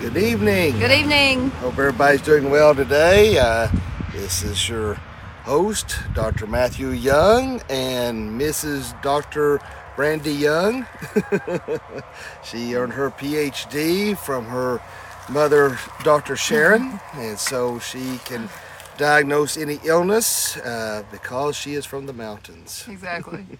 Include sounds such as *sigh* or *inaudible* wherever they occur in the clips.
Good evening. Good evening. Hope everybody's doing well today. Uh, this is your host, Dr. Matthew Young, and Mrs. Dr. Brandi Young. *laughs* she earned her PhD from her mother, Dr. Sharon, and so she can diagnose any illness uh, because she is from the mountains. Exactly. *laughs*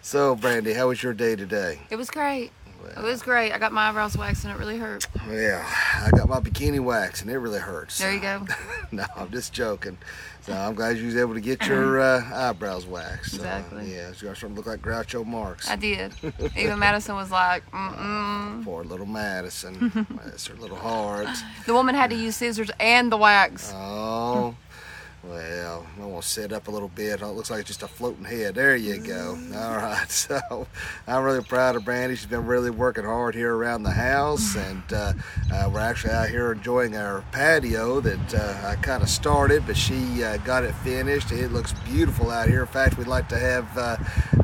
So, Brandi, how was your day today? it was great. It was great. I got my eyebrows waxed and it really hurt. Yeah, I got my bikini wax and it really hurts. There you go. *laughs* no, I'm just joking. So I'm glad you was able to get your uh, eyebrows waxed. So, Exactly. yeah, you're starting to look like Groucho Marx. I did. *laughs* Even Madison was like, mm-mm. Poor little Madison. *laughs* That's her little heart. The woman had to use scissors and the wax. Oh, going to set up a little bit. Oh, it looks like just a floating head. There you go. All right. *laughs* So I'm really proud of Brandi. She's been really working hard here around the house. *sighs* And uh, uh, we're actually out here enjoying our patio that uh, I kind of started, but she uh, got it finished. It looks beautiful out here. In fact, we'd like to have uh,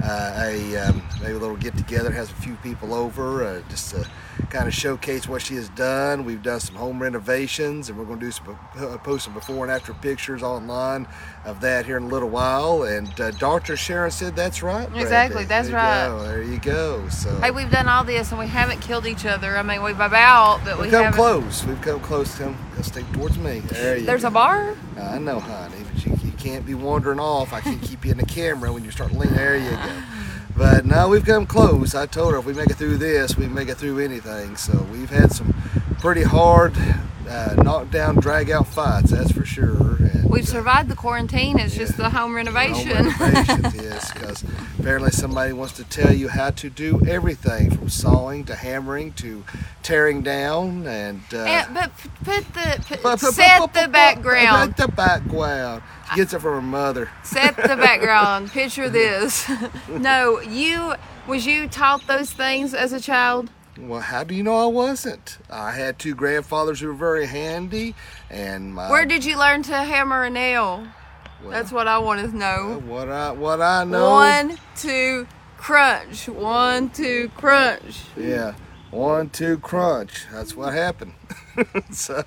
uh, a um, maybe a little get together, has a few people over, uh, just to kind of showcase what she has done. We've done some home renovations, and we're going to do some uh, post some before and after pictures online of that here in a little while. And uh, Dr. Sharon said that's right. Exactly, that's There right. go, There you go. So Hey, we've done all this and we haven't killed each other. I mean, we've about, but we we've come haven't. close. We've come close. Come, come stick towards me. There you There's go. a bar. I know, honey, but you, you can't be wandering off. I can't keep you in the camera when you start leaning. There you go. But now we've come close. I told her if we make it through this, we make it through anything. So we've had some pretty hard, uh, knockdown, drag out fights. That's for sure. And, We've uh, survived the quarantine. It's just the home home renovation. renovations, *laughs* yes, because apparently somebody wants to tell you how to do everything from sawing to hammering to tearing down and. Uh, And- but put the put, but- set but- the but- background. The background. Gets it from her mother. Set the *laughs* background. Picture this. *laughs* no, you was you taught those things as a child? Well, how do you know I wasn't? I had two grandfathers who were very handy, and my. Where did you learn to hammer a nail? well, That's what I want to know. what I what I know. One, two, crunch. One, two, crunch. Yeah, one two crunch. That's what happened. *laughs* so,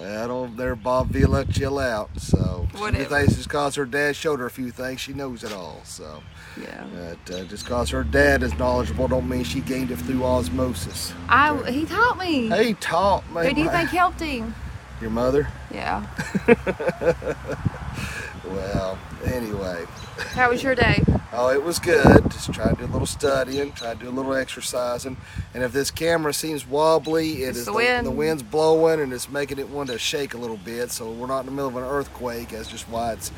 I don't. There, Bob Vila, chill out. So she Whatever. thinks just cause her dad showed her a few things, she knows it all. So, Yeah. but, uh, just cause her dad is knowledgeable, don't mean she gained it through osmosis. I he taught me. He taught me. Who do you think helped him? Your mother? Yeah. *laughs* Well, anyway. How was your day? Oh, it was good. Just try to do a little studying, try to do a little exercising. And if this camera seems wobbly, it It's is the wind. the wind's blowing and it's making it want to shake a little bit. So we're not in the middle of an earthquake. That's just why it's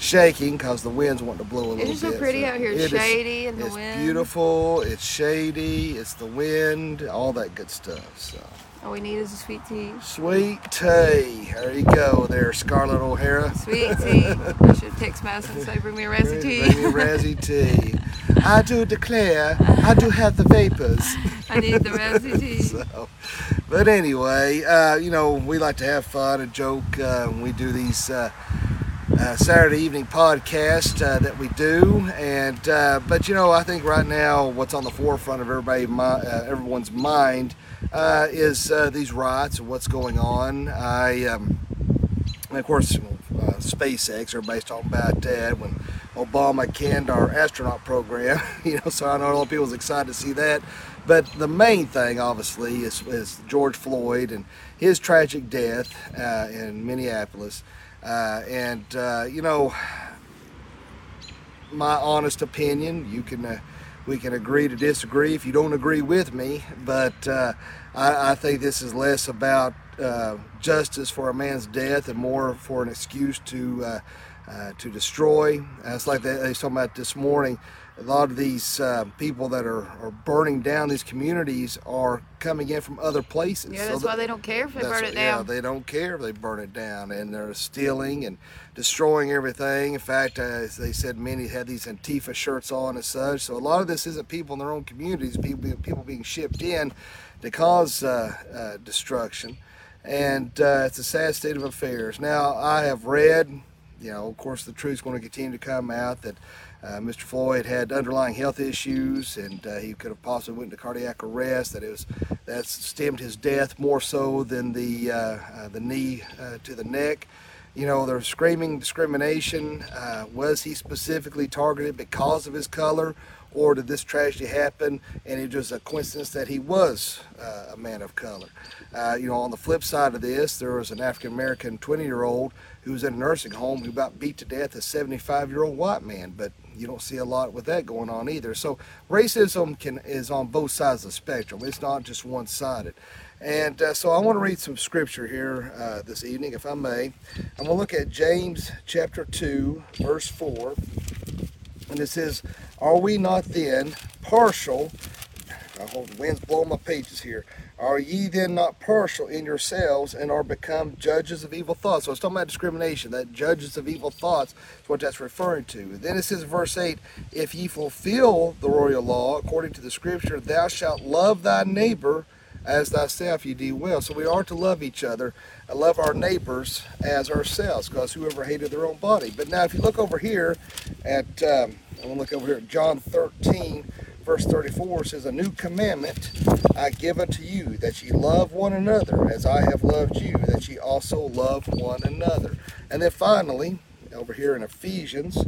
shaking because the wind's wanting to blow a little bit. is so pretty out here. It's it is- shady and the it's wind. beautiful. It's shady. It's the wind. All that good stuff. So All we need is a sweet tea. sweet tea. There you go. There, Scarlett O'Hara. Sweet tea. *laughs* I should text Madison and say, bring me a Bring razzie tea. me a razzie tea. *laughs* I do declare, I do have the vapors. *laughs* I need the razzie tea. So, but anyway, uh, you know, we like to have fun and joke. Uh, we do these uh, uh, Saturday evening podcasts uh, that we do, and uh, but you know, I think right now what's on the forefront of everybody, uh, everyone's mind uh, is uh, these riots and what's going on. I, um, and of course, uh, SpaceX. Everybody's talking about that when Obama canned our astronaut program. *laughs* You know, so I know a lot of people's excited to see that. But the main thing, obviously, is, is George Floyd and his tragic death uh, in Minneapolis. Uh, and uh, you know, my honest opinion, you can. We can agree to disagree if you don't agree with me, but uh, I, I think this is less about uh, justice for a man's death and more for an excuse to uh, uh, to destroy. Uh, it's like they, they was talking about this morning. A lot of these uh, people that are, are burning down these communities are coming in from other places. Yeah, that's So why they don't care if they burn it Yeah, down. they don't care if they burn it down, and they're stealing and destroying everything. In fact, uh, as they said many had these Antifa shirts on and such. So a lot of this isn't people in their own communities, people being, people being shipped in to cause uh, uh, destruction, and uh, it's a sad state of affairs. Now, I have read, you know, of course, the truth's going to continue to come out that. Uh, Mr. Floyd had underlying health issues, and uh, he could have possibly went into cardiac arrest. That it was that stemmed his death more so than the uh, uh the knee uh, to the neck. You know, they're screaming discrimination. Uh, was he specifically targeted because of his color, or did this tragedy happen and it was a coincidence that he was a man of color? You know, on the flip side of this, there was an African American 20 year old who was in a nursing home who about beat to death a 75 year old white man, but you don't see a lot with that going on either. So racism can is on both sides of the spectrum. It's not just one sided. And uh, so I want to read some scripture here uh, this evening, if I may. I'm going to look at James chapter 2, verse 4. And it says, Are we not then partial? I hope the wind's blowing my pages here. Are ye then not partial in yourselves and are become judges of evil thoughts? So it's talking about discrimination, that judges of evil thoughts is what that's referring to. And then it says verse 8, If ye fulfill the royal law according to the scripture, thou shalt love thy neighbor as thyself you do well. So we are to love each other, and love our neighbors as ourselves, because whoever hated their own body. But now if you look over here at, um, I'm going to look over here at John 13, verse 34 says, A new commandment I give unto you, that ye love one another, as I have loved you, that ye also love one another. And then finally, over here in Ephesians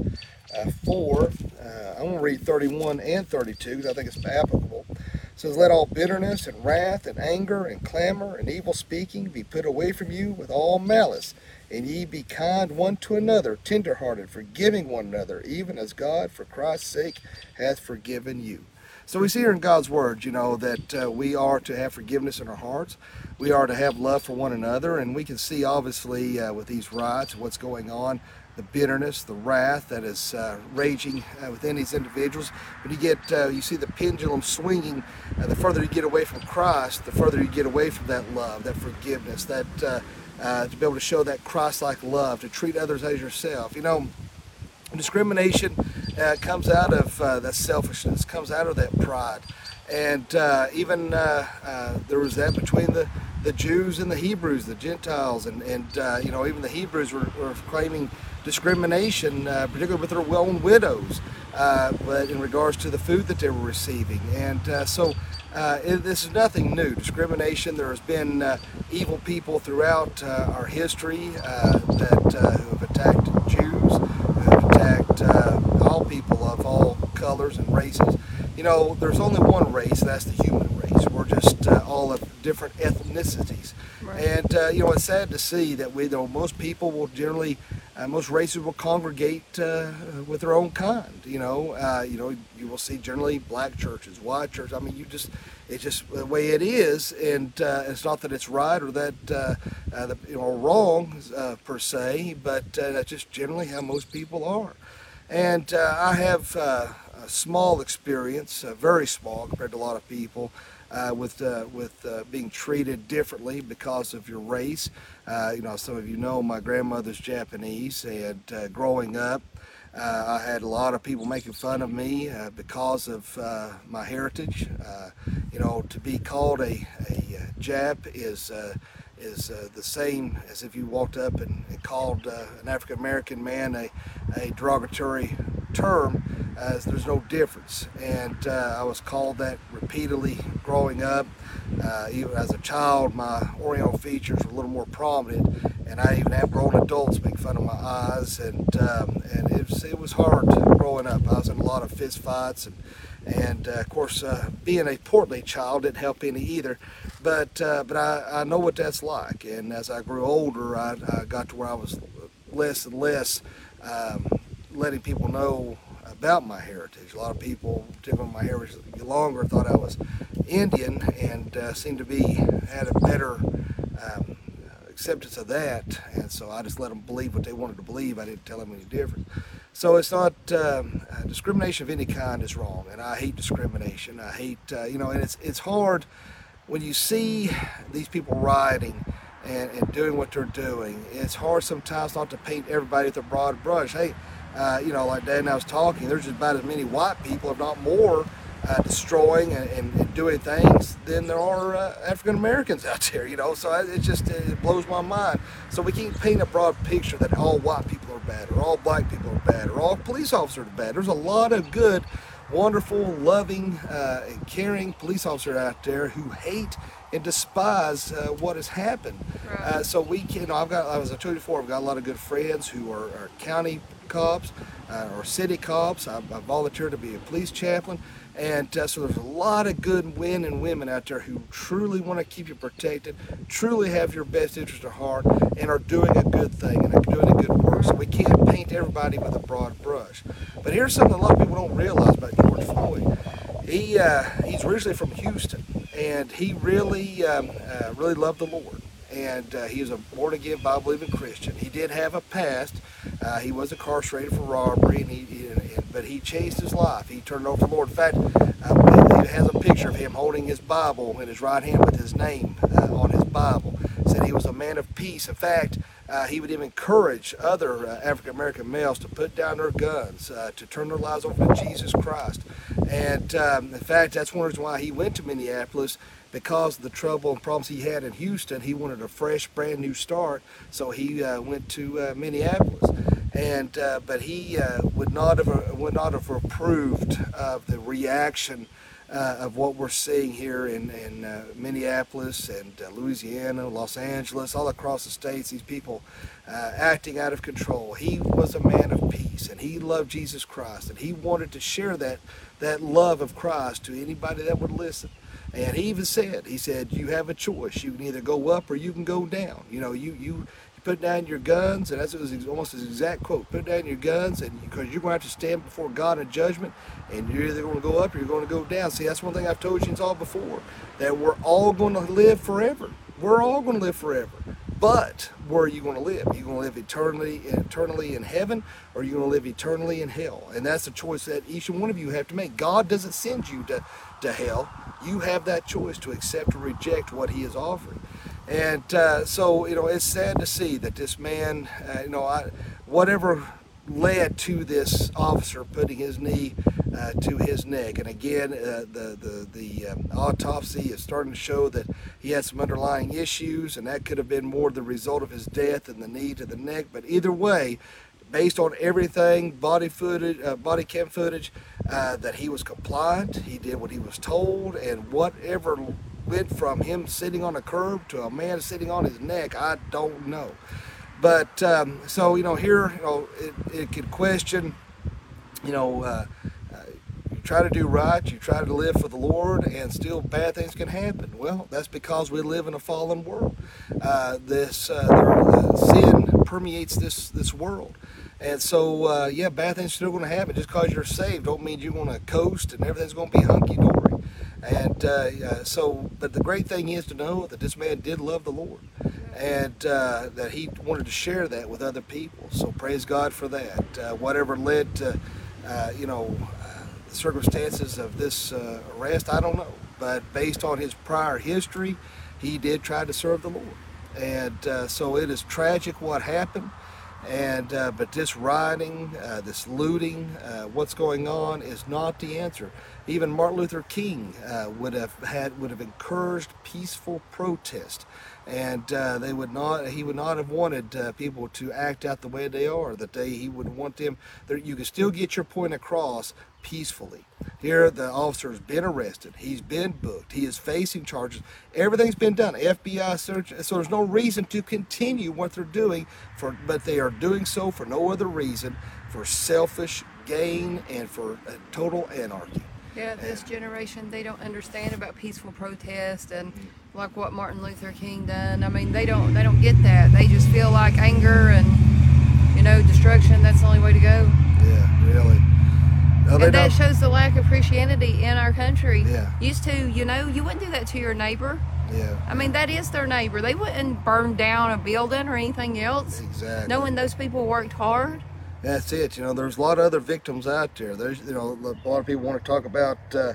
uh, 4, uh, I'm going to read 31 and 32 because I think it's applicable. It says, Let all bitterness and wrath and anger and clamor and evil speaking be put away from you with all malice and ye be kind one to another, tenderhearted, forgiving one another, even as God, for Christ's sake, hath forgiven you. So we see here in God's Word, you know, that uh, we are to have forgiveness in our hearts. We are to have love for one another. And we can see, obviously, uh, with these riots, what's going on, the bitterness, the wrath that is uh, raging uh, within these individuals. But you get, uh, you see the pendulum swinging. Uh, the further you get away from Christ, the further you get away from that love, that forgiveness, that uh, to be able to show that Christ-like love, to treat others as yourself. You know, discrimination uh, comes out of uh, that selfishness, comes out of that pride. And uh, even uh, uh, there was that between the, the Jews and the Hebrews, the Gentiles, and, and you know, even the Hebrews were, were claiming discrimination, particularly with their own widows, but in regards to the food that they were receiving. And so uh, it, this is nothing new. Discrimination, there has been uh, evil people throughout uh, our history uh, that uh, who have attacked Jews, who have attacked uh, all people of all colors and races. You know, there's only one race, that's the human race. We're just all of different ethnicities. Right. And, you know, it's sad to see that we, though most people will generally uh, most races will congregate uh, with their own kind. You know, uh, you know, see generally black churches, white churches. I mean, you just it's just the way it is, and uh, it's not that it's right or that uh, uh, the, you know wrong per se, but that's just generally how most people are. And I have a small experience, very small compared to a lot of people uh, with uh, with uh, being treated differently because of your race. Uh, you know, some of you know my grandmother's Japanese, and uh, growing up, uh, I had a lot of people making fun of me because of my heritage. you know, to be called a, a Jap is is uh, the same as if you walked up and, and called uh, an African American man a, a derogatory term, there's no difference. And uh, I was called that repeatedly growing up. Uh, even as a child, my Oriental features were a little more prominent, and I even have grown adults make fun of my eyes, and um, and was, it was hard growing up. I was in a lot of fist fights, and and uh, of course, uh, being a portly child didn't help any either. But uh, but I, I know what that's like, and as I grew older, I, I got to where I was less and less. Um, letting people know about my heritage. A lot of people, particularly my heritage longer, thought I was Indian and uh, seemed to be had a better um, acceptance of that. And so I just let them believe what they wanted to believe. I didn't tell them any different. So it's not um, uh, discrimination of any kind is wrong, and I hate discrimination. I hate uh, you know, and it's it's hard when you see these people rioting. And, and doing what they're doing, it's hard sometimes not to paint everybody with a broad brush. Hey, uh, you know, like Dad and I was talking, there's just about as many white people, if not more, uh, destroying and, and, doing things than there are uh, African Americans out there, you know. So it just it blows my mind. So we can't paint a broad picture that all white people bad, or all black people are bad, or all police officers are bad. There's a lot of good, wonderful, loving, uh, and caring police officers out there who hate and despise uh, what has happened. Right. Uh, so we can. You know, I've got, as I told you before, I've got a lot of good friends who are, are county cops uh, or city cops. I, I volunteered to be a police chaplain. And uh, so there's a lot of good men and women out there who truly want to keep you protected, truly have your best interest at heart, and are doing a good thing and are doing a good work. So we can't paint everybody with a broad brush. But here's something a lot of people don't realize about George Floyd. He uh, he's originally from Houston, and he really um, uh, really loved the Lord and uh, he was a born again Bible believing Christian. He did have a past. Uh, he was incarcerated for robbery, and he, he and, but he changed his life. He turned over to the Lord. In fact, uh, it has a picture of him holding his Bible in his right hand with his name uh, on his Bible. Said he was a man of peace. In fact, uh, he would even encourage other uh, African American males to put down their guns, uh, to turn their lives over to Jesus Christ. And um, in fact, that's one reason why he went to Minneapolis because of the trouble and problems he had in Houston. He wanted a fresh, brand new start, so he uh, went to Minneapolis. And uh, but he would not have would not have approved of the reaction uh, of what we're seeing here in, in uh, Minneapolis and uh, Louisiana, Los Angeles, all across the states, these people uh, acting out of control. He was a man of peace and he loved Jesus Christ and he wanted to share that, that love of Christ to anybody that would listen. And he even said, he said, you have a choice. You can either go up or you can go down. You know, you, you, put down your guns, and that's was almost his exact quote. Put down your guns, and because you're going to have to stand before God in judgment, and you're either going to go up or you're going to go down. See, that's one thing I've told you all before that we're all going to live forever. We're all going to live forever. But where are you going to live? Are you going to live eternally, eternally in heaven, or are you going to live eternally in hell? And that's a choice that each and one of you have to make. God doesn't send you to, to hell. You have that choice to accept or reject what He is offering. And uh, so, you know, it's sad to see that this man, uh, you know, I, whatever led to this officer putting his knee uh, to his neck. And again, uh, the the the um, autopsy is starting to show that he had some underlying issues, and that could have been more the result of his death than the knee to the neck. But either way, based on everything, body footage, uh, body cam footage, uh, that he was compliant. He did what he was told, and whatever went from him sitting on a curb to a man sitting on his neck, I don't know. But um, so you know, here you know, it, it could question, you know. Uh, uh, you try to do right, you try to live for the Lord, and still bad things can happen. Well, that's because we live in a fallen world. Uh, this uh, sin permeates this this world, and so uh, yeah, bad things are still going to happen. Just because you're saved, don't mean you're going to coast and everything's going to be hunky dory. And uh, so, but the great thing is to know that this man did love the Lord and uh, that he wanted to share that with other people. So praise God for that. Uh, whatever led to, uh, you know, uh, the circumstances of this arrest, I don't know. But based on his prior history, he did try to serve the Lord. And so it is tragic what happened. And uh, but this rioting, uh, this looting, uh, what's going on is not the answer. Even Martin Luther King uh, would have had would have encouraged peaceful protest, and uh, they would not. He would not have wanted uh, people to act out the way they are. That they he would want them. That you can still get your point across peacefully. Here, the officer's been arrested. He's been booked. He is facing charges. Everything's been done. FBI search. So there's no reason to continue what they're doing. For but they are doing so for no other reason, for selfish gain and for total anarchy. Yeah, this generation they don't understand about peaceful protest and like what Martin Luther King done. I mean, they don't they don't get that. They just feel like anger and you know destruction. That's the only way to go. Yeah, really. No, and that shows the lack of Christianity in our country. Yeah. Used to, you know, you wouldn't do that to your neighbor. Yeah. I mean, that is their neighbor. They wouldn't burn down a building or anything else. Exactly. Knowing those people worked hard. That's it. You know, there's a lot of other victims out there. There's, you know, a lot of people want to talk about uh,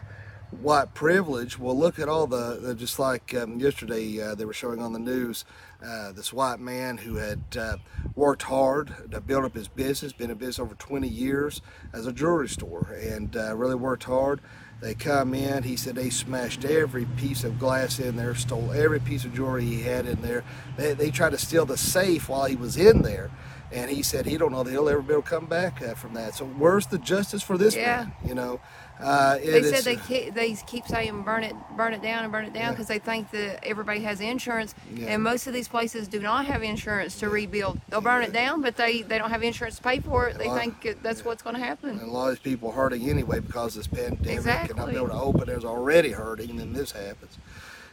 white privilege. Well, look at all the, just like um, yesterday uh, they were showing on the news uh, this white man who had uh, worked hard to build up his business, been in business over 20 years as a jewelry store, and uh, really worked hard. They come in, he said they smashed every piece of glass in there, stole every piece of jewelry he had in there. They, they tried to steal the safe while he was in there and he said he don't know that he'll ever be able to come back uh, from that. So where's the justice for this Yeah. man? You know, uh, it They said they keep, they keep saying burn it, burn it down and burn it down Yeah. because they think that everybody has insurance, Yeah. and most of these places do not have insurance to rebuild. They'll burn it down, but they they don't have insurance to pay for it. They think that's what's going to happen. And a lot of these people are hurting anyway because this pandemic and not Exactly. be able to open. There's already hurting, and then this happens.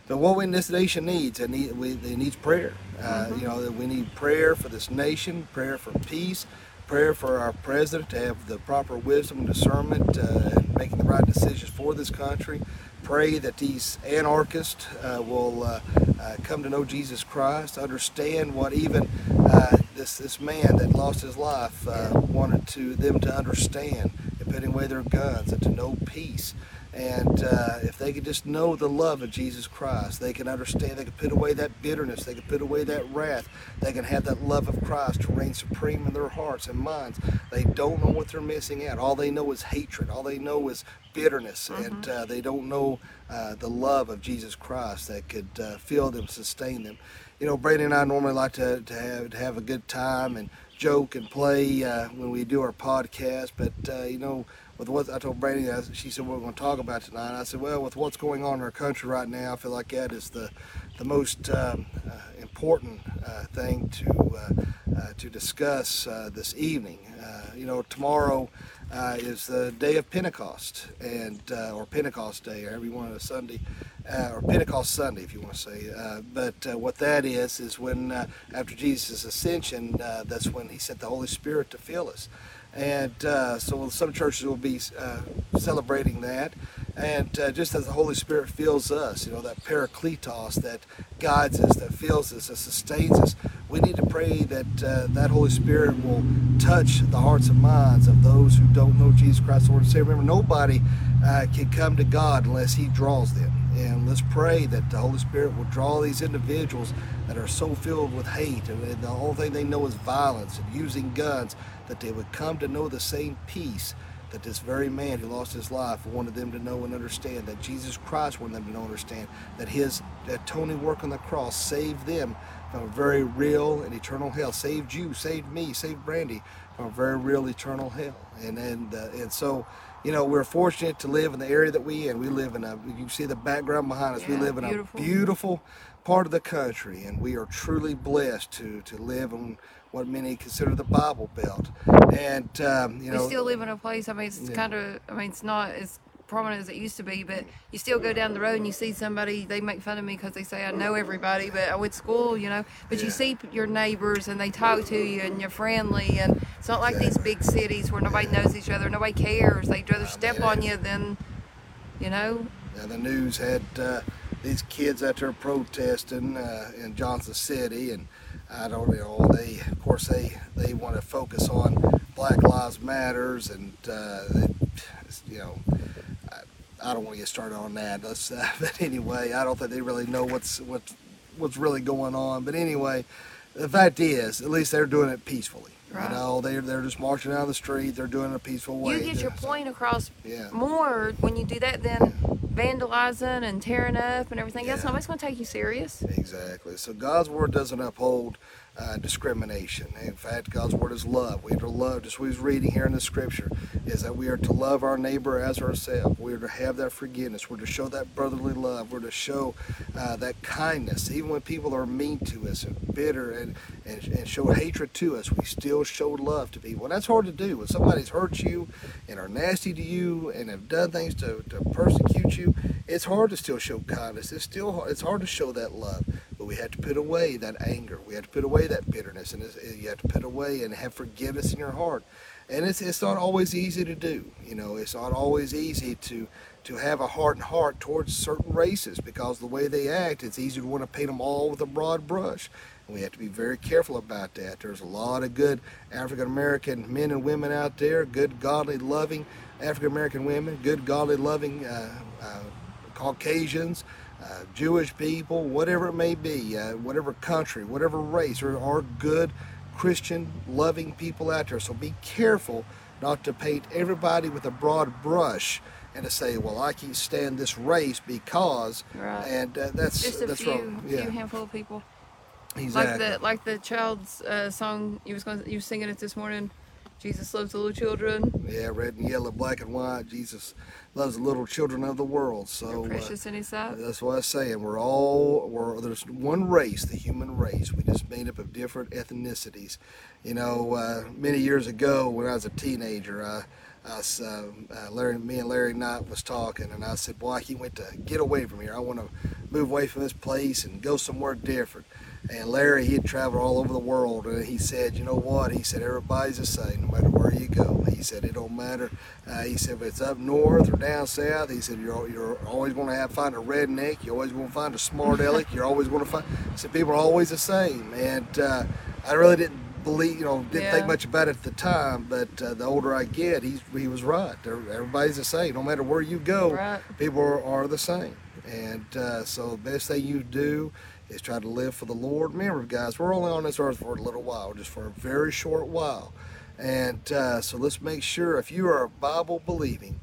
But what we, this nation needs, it, need, we, it needs prayer. Uh, Mm-hmm. You know, we need prayer for this nation, prayer for peace, prayer for our president to have the proper wisdom and discernment uh, and making the right decisions for this country. Pray that these anarchists uh, will uh, uh, come to know Jesus Christ, understand what even uh, this this man that lost his life uh, wanted to them to understand, and putting away their guns and to know peace. And uh, if they could just know the love of Jesus Christ, they can understand, they can put away that bitterness, they can put away that wrath, they can have that love of Christ to reign supreme in their hearts and minds. They don't know what they're missing out. All they know is hatred, all they know is bitterness, and uh, they don't know uh, the love of Jesus Christ that could uh, fill them, sustain them. You know, Brandi and I normally like to, to, have, to have a good time and joke and play uh, when we do our podcast, but, uh, you know, with what I told Brandi, I, she said, we're going to talk about tonight. I said, well, with what's going on in our country right now, I feel like that is the, the most um, uh, important uh, thing to, uh, uh, to discuss uh, this evening. You know, tomorrow is the day of Pentecost, and or Pentecost Day, or every one of Sunday, or Pentecost Sunday, if you want to say. But what that is is when after Jesus' ascension, that's when He sent the Holy Spirit to fill us. And uh, so some churches will be uh, celebrating that. And uh, just as the Holy Spirit fills us, you know, that parakletos that guides us, that fills us, that sustains us, we need to pray that uh, that Holy Spirit will touch the hearts and minds of those who don't know Jesus Christ, Lord and Savior. Remember, nobody uh, can come to God unless He draws them. And let's pray that the Holy Spirit will draw these individuals that are so filled with hate and the only thing they know is violence and using guns, that they would come to know the same peace that this very man who lost his life wanted them to know and understand, that Jesus Christ wanted them to know and understand, that his atoning work on the cross saved them from a very real and eternal hell, saved you, saved me, saved Brandi from a very real eternal hell. And and uh, and so, you know, we're fortunate to live in the area that we in. We live in a you see the background behind us. we live in beautiful. a beautiful part of the country, and we are truly blessed to to live in what many consider the Bible Belt. And um, you we know, we still live in a place. I mean, it's Yeah. kind of. I mean, it's not as prominent as it used to be, but you still go down the road and you see somebody. They make fun of me because they say I know everybody, but I went to school, you know. But Yeah. you see your neighbors and they talk to you and you're friendly, and it's not like these big cities where nobody knows each other, nobody cares. They'd rather step on you than, you know. Yeah, the news had uh, these kids out there protesting uh, in Johnson City, and I don't you know they of course they they want to focus on Black Lives Matters, and uh, you know I, don't want to get started on that. Uh, *laughs* but anyway, I don't think they really know what's what's what's really going on. But anyway, the fact is, at least they're doing it peacefully. Right. You know, they're they're just marching down the street. They're doing it a peaceful way. You get your point across Yeah. more when you do that than vandalizing and tearing up and everything else. Nobody's going to take you serious. Exactly. So God's word doesn't uphold uh, discrimination. In fact, God's word is love. We are to love, just what he's reading here in the scripture, is that we are to love our neighbor as ourselves. We are to have that forgiveness. We're to show that brotherly love. We're to show uh, that kindness. Even when people are mean to us and bitter and, and, and show hatred to us, we still show love to people. And that's hard to do. When somebody's hurt you and are nasty to you and have done things to, to persecute you, it's hard to still show kindness. It's still hard, it's hard to show that love. But we have to put away that anger. We have to put away that bitterness, and you have to put away and have forgiveness in your heart. And it's it's not always easy to do. You know, it's not always easy to to have a heart and heart towards certain races because the way they act, it's easy to want to paint them all with a broad brush. And we have to be very careful about that. There's a lot of good African American men and women out there, good, godly, loving African American women, good, godly, loving uh, uh, Caucasians, uh, Jewish people, whatever it may be, uh, whatever country, whatever race, there are good, Christian, loving people out there. So be careful not to paint everybody with a broad brush and to say, "Well, I can't stand this race because," Right. and uh, that's Just a that's few, wrong. few Yeah. handful of people. Exactly. Like the like the child's uh, song you was going you was singing it this morning. Jesus loves the little children. Yeah, red and yellow, black and white. Jesus loves the little children of the world. So They're uh, precious in His sight. That's what I'm saying. We're all we're there's one race, the human race. We just made up of different ethnicities. You know, uh, many years ago when I was a teenager, I, I uh, uh, Larry, me and Larry Knight was talking, and I said, "Boy, I can't to get away from here. I want to move away from this place and go somewhere different." And Larry, he had traveled all over the world, and he said, "You know what?" He said, "Everybody's the same, no matter where you go." He said, "It don't matter." Uh, he said, "If it's up north or down south," he said, "You're you're always going to have find a redneck. You're always going to find a smart aleck. You're always going to find." He said, "People are always the same." And uh, I really didn't believe, you know, didn't Yeah. think much about it at the time. But uh, the older I get, he's he was right. Everybody's the same, no matter where you go Right. people are, are the same. And uh, so the best thing you do is try to live for the Lord. Remember, guys, we're only on this earth for a little while, just for a very short while. And uh, so let's make sure if you are a Bible believing,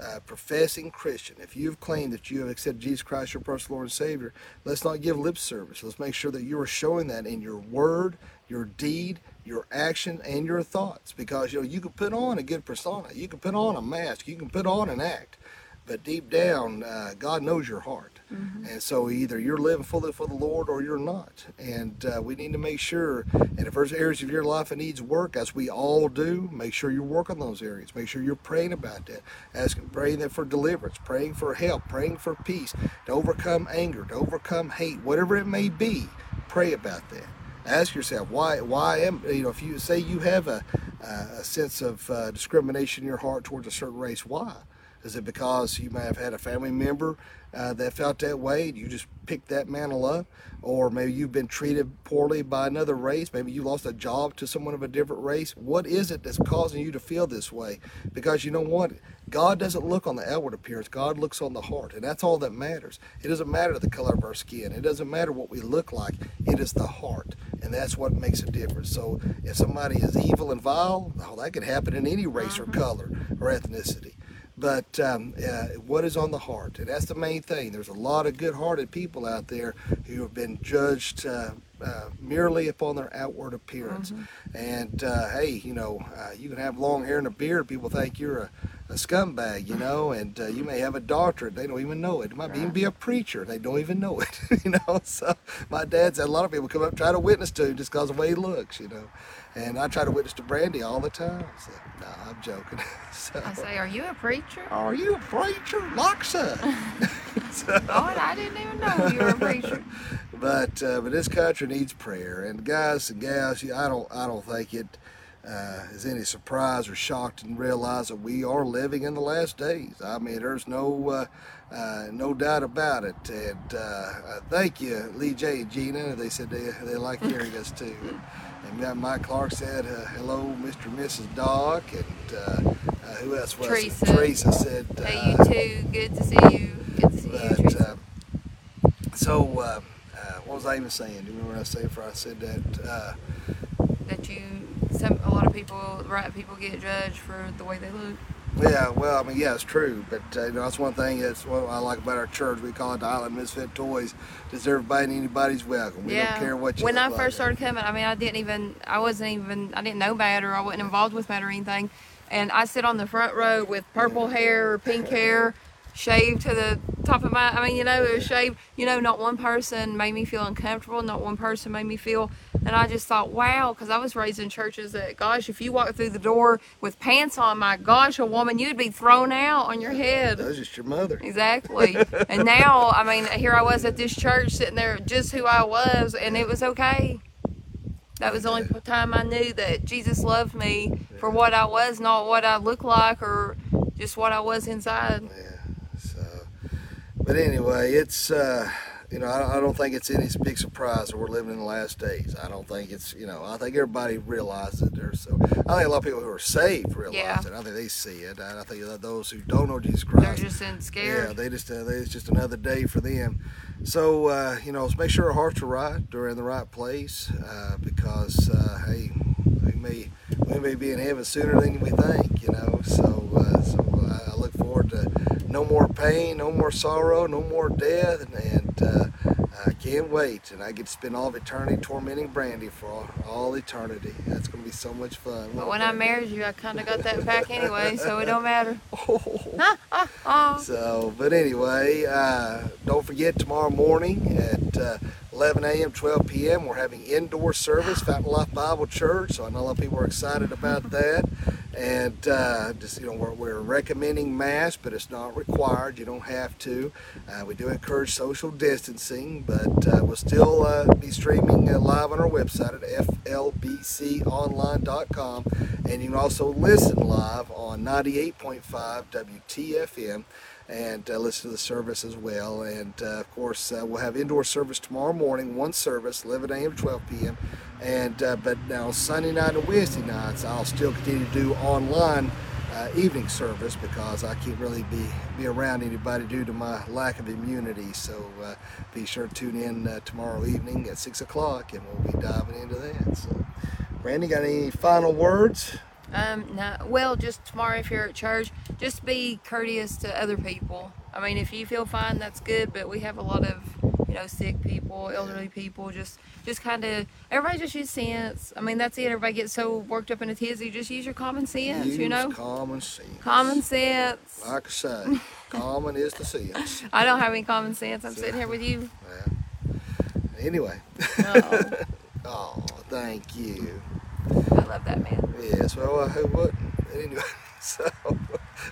uh, professing Christian, if you've claimed that you have accepted Jesus Christ your personal Lord and Savior, let's not give lip service. Let's make sure that you are showing that in your word, your deed, your action, and your thoughts. Because you know you can put on a good persona, you can put on a mask, you can put on an act, but deep down, uh, God knows your heart. And so either you're living fully for the Lord or you're not. And uh, we need to make sure, and if there's areas of your life that needs work, as we all do, make sure you're working those areas. Make sure you're praying about that, asking, praying that for deliverance, praying for help, praying for peace, to overcome anger, to overcome hate, whatever it may be. Pray about that. Ask yourself why. Why am you know if you say you have a, a sense of uh, discrimination in your heart towards a certain race, why? Is it because you may have had a family member uh, that felt that way and you just picked that mantle up? Or maybe you've been treated poorly by another race? Maybe you lost a job to someone of a different race? What is it that's causing you to feel this way? Because you know what? God doesn't look on the outward appearance, God looks on the heart. And that's all that matters. It doesn't matter the color of our skin, it doesn't matter what we look like. It is the heart. And that's what makes a difference. So if somebody is evil and vile, oh, that could happen in any race or color or ethnicity. But um, uh, what is on the heart? And that's the main thing. There's a lot of good-hearted people out there who have been judged uh, uh, merely upon their outward appearance. And uh, hey you know uh, you can have long hair and a beard. People think you're a, a scumbag you know and uh, you may have a doctorate they don't even know it it might even be a preacher they don't even know it *laughs* you know so my dad's had a lot of people come up try to witness to him just because of the way he looks you know and I try to witness to Brandi all the time. So, no, I'm joking. *laughs* so, I say, are you a preacher? are you a preacher? Loxa. *laughs* so, God, I didn't even know you were a preacher. but uh, but this country needs prayer, and guys and gals, you- I don't I don't think it uh, is any surprise or shock to realize that we are living in the last days. I mean, there's no uh, uh, no doubt about it. And uh, uh, thank you, Lee J and Gina. They said they they like hearing us too. And, and Mike Clark said, uh, "Hello, Mr. and Mrs. Doc," and uh, uh, who else was Teresa. it? Teresa said, uh, Hey, you too. Good to see you. Good to see you, but Teresa. uh, so, what was I even saying? Do you remember what I said before I said that? Uh, that you, some, a lot of people, right people get judged for the way they look. yeah, well, I mean, yeah, it's true, but uh, you know, that's one thing that's what I like about our church. We call it the Island Misfit Toys. Does everybody and anybody's welcome? We yeah. don't care what you. When I like. first started coming, I mean, I didn't even, I wasn't even, I didn't know Mat or I wasn't involved with Mat or anything. And I sit on the front row with purple hair or pink hair, shaved to the top of my, I mean, you know, it was shaved. You know, not one person made me feel uncomfortable. Not one person made me feel, and I just thought, wow, because I was raised in churches that, gosh, if you walk through the door with pants on, my gosh, a woman, you'd be thrown out on your head. That's just your mother. Exactly. *laughs* and now, I mean, here I was at this church sitting there just who I was, and it was okay. That was the only time I knew that Jesus loved me for what I was, not what I looked like or just what I was inside. Yeah. But anyway, it's uh, you know I, I don't think it's any big surprise that we're living in the last days. I don't think it's you know I think everybody realizes it. There's so I think a lot of people who are saved realize Yeah. it. I think they see it. And I think that those who don't know Jesus They're Christ, just in yeah, scared. they just uh, they, it's just another day for them. So uh, you know, let's make sure our hearts are right. They're in the right place uh, because uh, hey, we may we may be in heaven sooner than we think. You know, so I I look forward to no more pain, no more sorrow, no more death, and, and uh, I can't wait, and I get to spend all of eternity tormenting Brandi for all, all eternity. That's gonna be so much fun. But when I married you, I kind of got that back anyway, so it don't matter. *laughs* Oh. *laughs* So, but anyway, uh, don't forget tomorrow morning at uh, 11 a.m., 12 p.m. We're having indoor service, Fountain Life Bible Church. So I know a lot of people are excited about that. And uh, just you know, we're, we're, recommending masks, but it's not required. You don't have to. Uh, we do encourage social distancing, but uh, we'll still uh, be streaming uh, live on our website at flbconline.com, and you can also listen live on 98.5 WTFM and uh, listen to the service as well. And uh, of course, uh, we'll have indoor service tomorrow morning, one service, 11 a.m. to 12 p.m. And uh, but now Sunday night and Wednesday nights, I'll still continue to do online uh, evening service because I can't really be be around anybody due to my lack of immunity. So uh, be sure to tune in tomorrow evening at six o'clock, and we'll be diving into that. So, Randy, got any final words? Um, no, well, just tomorrow if you're at church, just be courteous to other people. I mean, if you feel fine, that's good. But we have a lot of, you know, sick people, elderly people. Just, just kind of, everybody just use sense. I mean, that's it. Everybody gets so worked up in a tizzy. Just use your common sense. Use you know, common sense. Common sense. Like I say, *laughs* common is the sense. I don't have any common sense. I'm so, sitting here with you. Well, anyway. Oh. oh, *laughs* thank you. I love that man. Yes, uh, well, I hope wouldn't. Anyway, *laughs* so,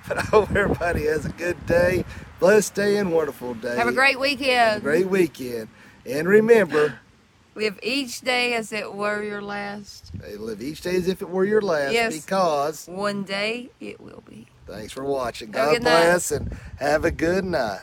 but I hope everybody has a good day, blessed day, and wonderful day. Have a great weekend. A great weekend. And remember, live each day as it were your last. Live each day as if it were your last yes. because one day it will be. Thanks for watching. God bless and have a good night.